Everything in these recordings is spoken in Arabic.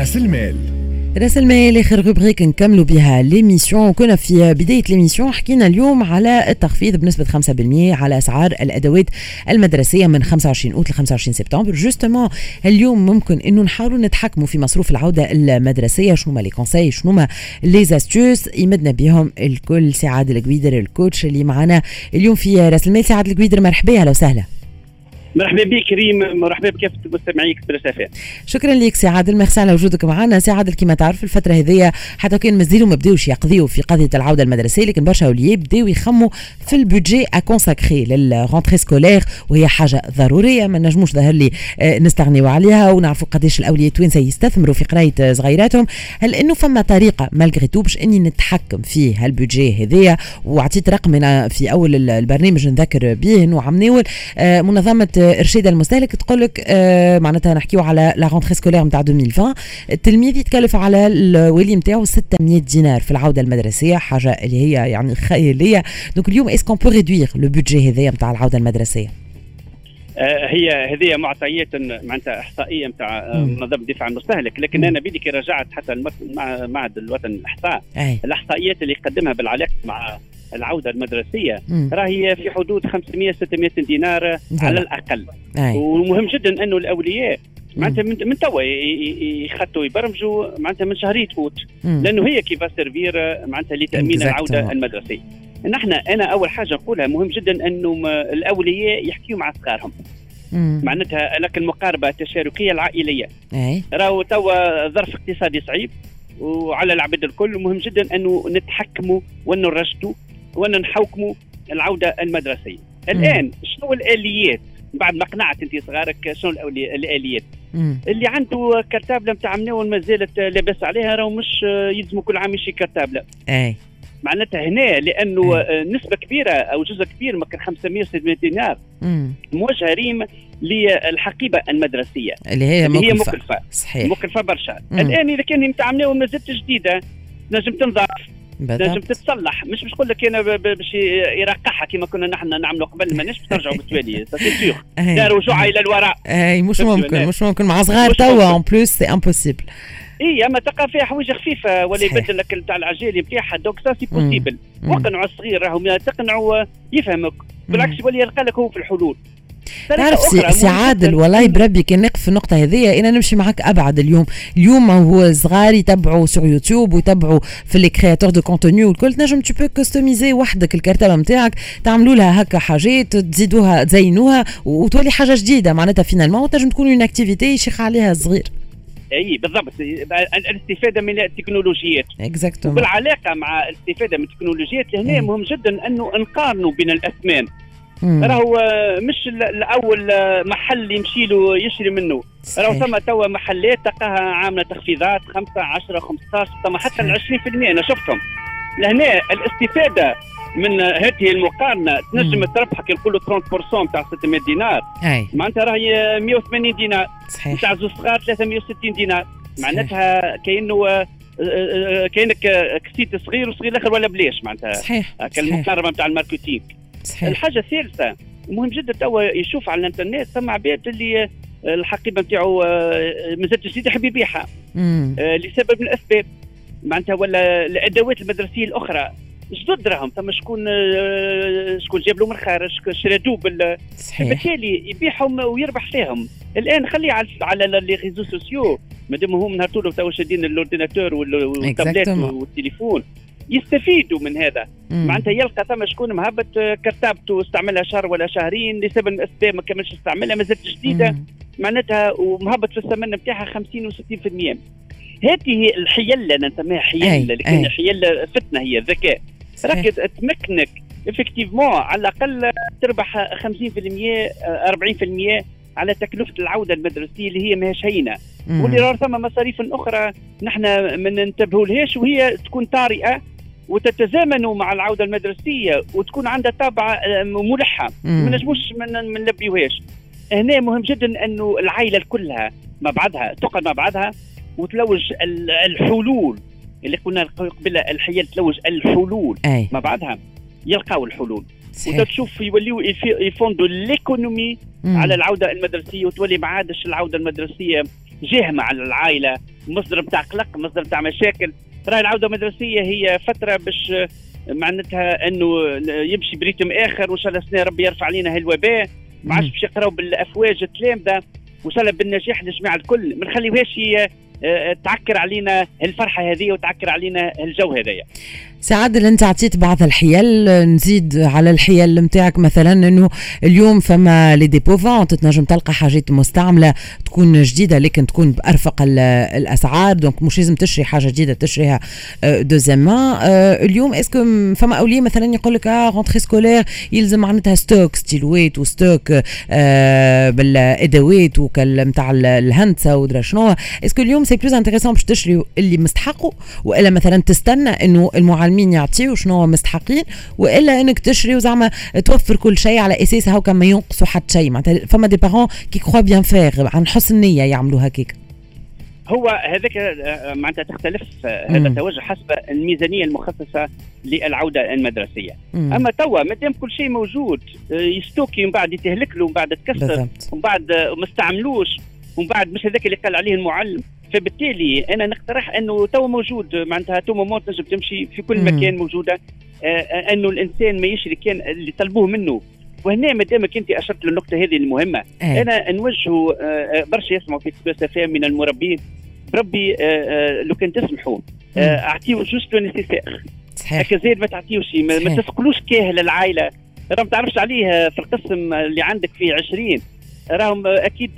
راس المال. راس المال آخر rubrique نكملوا بها l'émission كنا في بداية l'émission حكينا اليوم على التخفيض بنسبة 5% على أسعار الأدوات المدرسية من 25 أوت ل 25 سبتمبر. justement اليوم ممكن إنه نحاولوا نتحكموا في مصروف العودة المدرسية. شنو ما les conseils شنو ما les astuces يمدنا بهم الكل. سي عادل القويدر ال coach اللي معنا اليوم في راس المال. سي عادل القويدر مرحبا أهلا وسهلا. مرحبا بك كريم مرحبا بكافة مستمعيك برسافة شكرا لك سي عادل. ميرسي على وجودك معنا. سي عادل كما تعرف الفترة هذيا حتى كان مازالوا ما بداوش يقضيوا في قضية العودة المدرسية لكن برشا اولياء بداوا يخموا في ال budget à consacrer لل rentrée scolaire وهي حاجة ضرورية ما نجموش ظهر لي آه، نستغنيوا عليها ونعرفوا قداش الأولياء التوانسة يستثمروا في قراية صغيراتهم. هل إنه فما طريقة malgré tout باش إني نتحكم في هال budget هذايا وعطيت رقم أنا في أول البرنامج نذكر به انه عم ناول آه، منظمة ارشاد المستهلك تقول لك آه معناتها نحكيو على la rentrée scolaire نتاع 2020 التلميذ يتكلف على الوالي نتاعو 600 دينار في العودة المدرسية حاجة اللي هي يعني خيالية. donc اليوم est-ce qu'on peut réduire le budget هذايا نتاع العودة المدرسية؟ آه، هي هذه معطيات معناتها إحصائية نتاع منظمة الدفاع عن المستهلك. لكن أنا بيدي كي رجعت حتى المعهد الوطني للإحصاء الإحصائيات اللي قدمها بالعلاقة مع العودة المدرسية. راهي في حدود 500 600 دينار على الأقل. أي. ومهم جدا أنه الأولياء معناتها من, من توا يخططوا يبرمجوا معناتها من شهرية اوت لأنه هي كيف سيرفير معناتها لتأمين العودة المدرسية. نحن أنا أول حاجة نقولها مهم جدا أنه الأولياء يحكيوا مع صغارهم معناتها لك المقاربة التشاركية العائلية. راهو توا ظرف اقتصادي صعيب وعلى العباد الكل مهم جدا أنه نتحكموا ونرشدوا. وان نحوكموا العودة المدرسية. الآن شنو الآليات؟ بعد ما قنعت أنت صغارك شنو الآليات. اللي عنده كرتابلة نتاع مناول ما زالت لاباس عليها راهو مش يلزم كل عام يشري كرتابلة. أي. معناتها هنا لأنه أي. نسبة كبيرة أو جزء كبير ما كان 500 600 دينار موجهة ريم للحقيبة المدرسية. اللي هي اللي مكلفه, هي مكلفة. صحيح. مكلفة برشا. الآن إذا كان متعاملين ما زالت جديدة نجم تنضاف. لازم تتصلح. مش باش نقول لك أنا باش يرقعها كما كنا نحن نعملوا قبل. ماناش باش نرجعوا بالتوالي. سي سيغ رجوع إلى الوراء. أي مش ممكن مش ممكن. مع صغار توا en plus c'est impossible إي أما تلقى فيها حوايج خفيفة. ولا يبدل لك نتاع العجالي نتاعها donc ça c'est possible واقنعوا الصغير راهم تقنعوا يفهمك. بالعكس يولي يلقى لك هو في الحلول. تعرف سي عادل والله بربي كان نقف في النقطة هذه أنا نمشي معك أبعد اليوم. اليوم هو صغار يتبعوا sur YouTube ويتبعوا في les créateurs de contenu والكل. تنجم tu peux customiser وحدك الكرتبه نتاعك تعملوا لها هكا حاجات تزيدوها تزينوها وتولي حاجة جديدة. معناتها finalement وتنجم تكون une activité يشيخ عليها الصغير أي بالضبط. الاستفادة من التكنولوجيات. exactement بالعلاقه مع الاستفادة من التكنولوجيات هنا مهم جدا أنه نقارنوا بين الأثمان. راهو مش الأول محل يمشي له يشري منه راهو ثم توا محلات تلقاها عاملة تخفيضات 5 10 15 ثم حتى ال 20% أنا شفتهم. لهنا الاستفادة من هذه المقارنة تنجم تربحك نقولوا 30% نتاع 600 دينار. معناتها راهي 180 دينار. صحيح. نتاع زوج صغار 360 دينار. معناتها كأنه كأنك كسيت صغير وصغير الآخر ولا بلاش معناتها. صحيح. كالمقاربه نتاع ال marketing. صحيح. الحاجة الثالثه مهم جدا توا يشوف على الإنترنت ثم عباد اللي الحقيبة نتاعو مازالت جديدة يحب يبيعها آه لسبب من الأسباب معناتها ولا الأدوات المدرسية الأخرى جدد راهم ثم شكون آه شكون جاب له من الخارج شرادوه بال بالتالي يبيعهم ويربح فيهم. الآن خليه على على les réseaux sociaux مادام هم نهار طول تو شادين ال ordinateur وال tablette والتليفون. يستفيدوا من هذا. معناتها يلقى ثم شكون مهبط كرتابته استعملها شهر ولا شهرين لسبب من الاسباب ما كملش استعملها ما زالت جديدة. معناتها ومهبط في الثمن نتاعها 50 و60% هذه هي الحيلة أنا نسميها حيلة لكن حيله فتنة هي ذكاء. راك تمكنك افكتيفمون على الأقل تربح 50% 40% على تكلفة العودة المدرسية اللي هي ماهيش هينة. واللي ثم مصاريف أخرى نحن ما ننتبهوا لهاش وهي تكون طارئة وتتزامن مع العودة المدرسية وتكون عندها طابع ملحة. ما نجموش ما نلبيوهاش هنا مهم جدا إنه العائلة كلها مع بعضها تقعد مع بعضها وتلوج الحلول. اللي قلنا قبل الحياة تلوج الحلول أي. مع بعضها. يلقاو الحلول. وتشوف يوليو يفوندوا ليكونومي على العودة المدرسية وتولي ما عادش العودة المدرسية جاهمه على العائلة. مصدر بتاع قلق مصدر بتاع مشاكل. راهي العودة المدرسية هي فترة باش معناتها إنه يمشي بريتم آخر وإن شاء الله سنة ربي يرفع علينا هالوباء. ما عادش باش يقراو بالأفواج التلامذة. وإن شاء الله بالنجاح للجماعه الكل. ما نخليوهاش آه، تعكر علينا الفرحه هذه وتعكر علينا الجو هذايا. سعد انت عطيت بعض الحيل نزيد على الحيل نتاعك مثلا إنه اليوم فما les dépôts تنجم تلقى حاجات مستعملة تكون جديدة لكن تكون بأرفق الأسعار donc مش لازم تشري حاجة جديدة تشريها deuxième آه، آه، اليوم est-ce que فما أولياء مثلا يقول لك آه rentrée scolaire يلزم معناتها stock ستيلوات و stock بالأدوات وكال نتاع الهندسة ودرا شنو. est-ce que اليوم c'est plus intéressant باش تشري اللي مستحقه وإلا مثلا تستنى إنه المعلمين يعطيو شنو مستحقين وإلا إنك تشري وزعما توفر كل شيء على أساس هاكا ما ينقصوا حتى شيء. معناتها فما des parents qui croient bien faire عن حسن نيه يعملوا هكاك هو هذاك آه، معناتها تختلف آه، هذا التوجه حسب الميزانية المخصصة للعودة المدرسية. مم. أما توا ما دام كل شيء موجود آه، يستوكي ومن بعد يتهلك له ومن بعد تكسر ومن بعد ما استعملوش ومن بعد مش هذاك اللي قال عليه المعلم. فبالتالي أنا نقترح أنه تو موجود معناتها tout moment تنجم تمشي في كل مكان موجوده أنه الإنسان ما يشري كان اللي طلبوه منه. وهنا ما دامك أنت أشرت للنقطة هذه المهمة. أيه. أنا نوجه برشا يسمعوا فيا spécialement المربين بربي لو كان تسمحوا اعطيو juste le nécessaire هكا زيد ما تعطيوش ما تسقلوش كاهل العائلة. راه ما تعرفش عليه في القسم اللي عندك فيه 20 راهم أكيد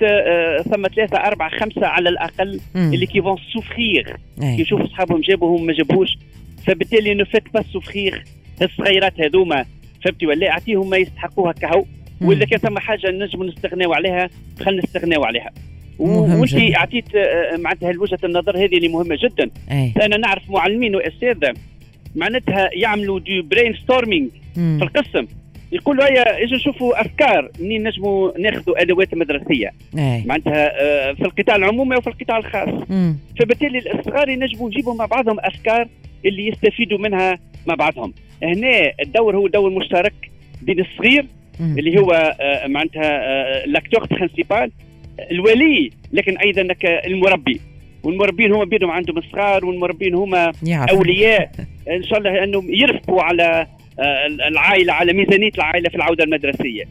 ثم ثلاثة أربعة خمسة على الأقل مم. اللي qui vont souffrir كي يشوفوا أصحابهم جابوهم ما جابوش. فبالتالي ne faites pas souffrir الصغيرات هذوما. فهمتي ولا؟ أعطيهم ما يستحقوها كهو. ولا كان ثم حاجة نجم نستغناو عليها خلينا نستغناو عليها. وأنت أعطيت معناتها وجهة النظر هذه اللي مهمة جدا. أي. أنا نعرف معلمين واساتذه معناتها يعملوا des brainstorming في القسم. يقولوا هيا اجوا نشوفوا أفكار منين نجموا ناخذوا أدوات مدرسية أي. معناتها في القطاع العمومي وفي القطاع الخاص. فبالتالي الصغار ينجموا يجيبوا مع بعضهم أفكار اللي يستفيدوا منها مع بعضهم هنا الدور هو دور مشترك بين الصغير. اللي هو معناتها l'acteur principal الولي لكن أيضا المربي والمربين هما بينهم عندهم صغار والمربين هما أولياء إن شاء الله إنهم يرفقوا على آه، العائلة على ميزانية العائلة في العودة المدرسية.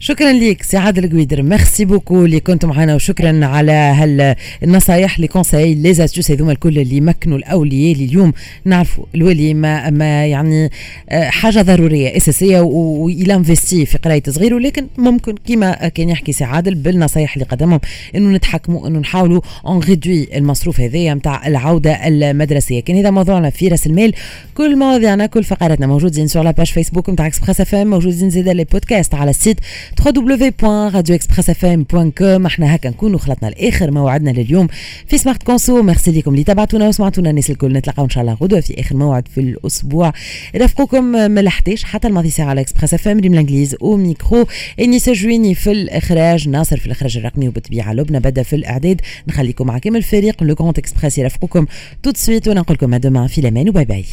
شكرا لك سي عادل القويدر. merci beaucoup اللي كنت معنا وشكرا على هالنصايح les conseils les astuces هذوما الكل اللي يمكنوا الأولياء اليوم نعرفوا الولي ما, ما يعني آه، حاجة ضرورية أساسية و il investit في قراية صغير ولكن ممكن كما كان يحكي سي عادل بالنصايح اللي قدمهم إنه نتحكموا إنه نحاولوا اون المصروف هذايا نتاع العودة المدرسية. كان هذا موضوعنا في رأس المال. كل مواضيعنا كل فقراتنا موجودين sur la page Facebook نتاع Express FM موجودين زيد les podcasts على ال site www.radioexpressfm.com إحنا هكا نكونوا خلطنا لاخر موعدنا لليوم في Smart Conso merci لكم اللي تابعتونا وسمعتونا. الناس الكل نتلاقاو إن شاء الله غدوة في آخر موعد في الأسبوع. رافقوكم من الحديش حتى الماضي ساعة على Express FM الإنجليز وميكرو اني سجويني في الإخراج. ناصر في الإخراج الرقمي وبالطبيعه لبنى. بدأ في الإعداد. نخليكم مع كامل الفريق. لو كونت اكسبريس يرافقكم تو سويت ونقول لكم دوما في الامان وباي باي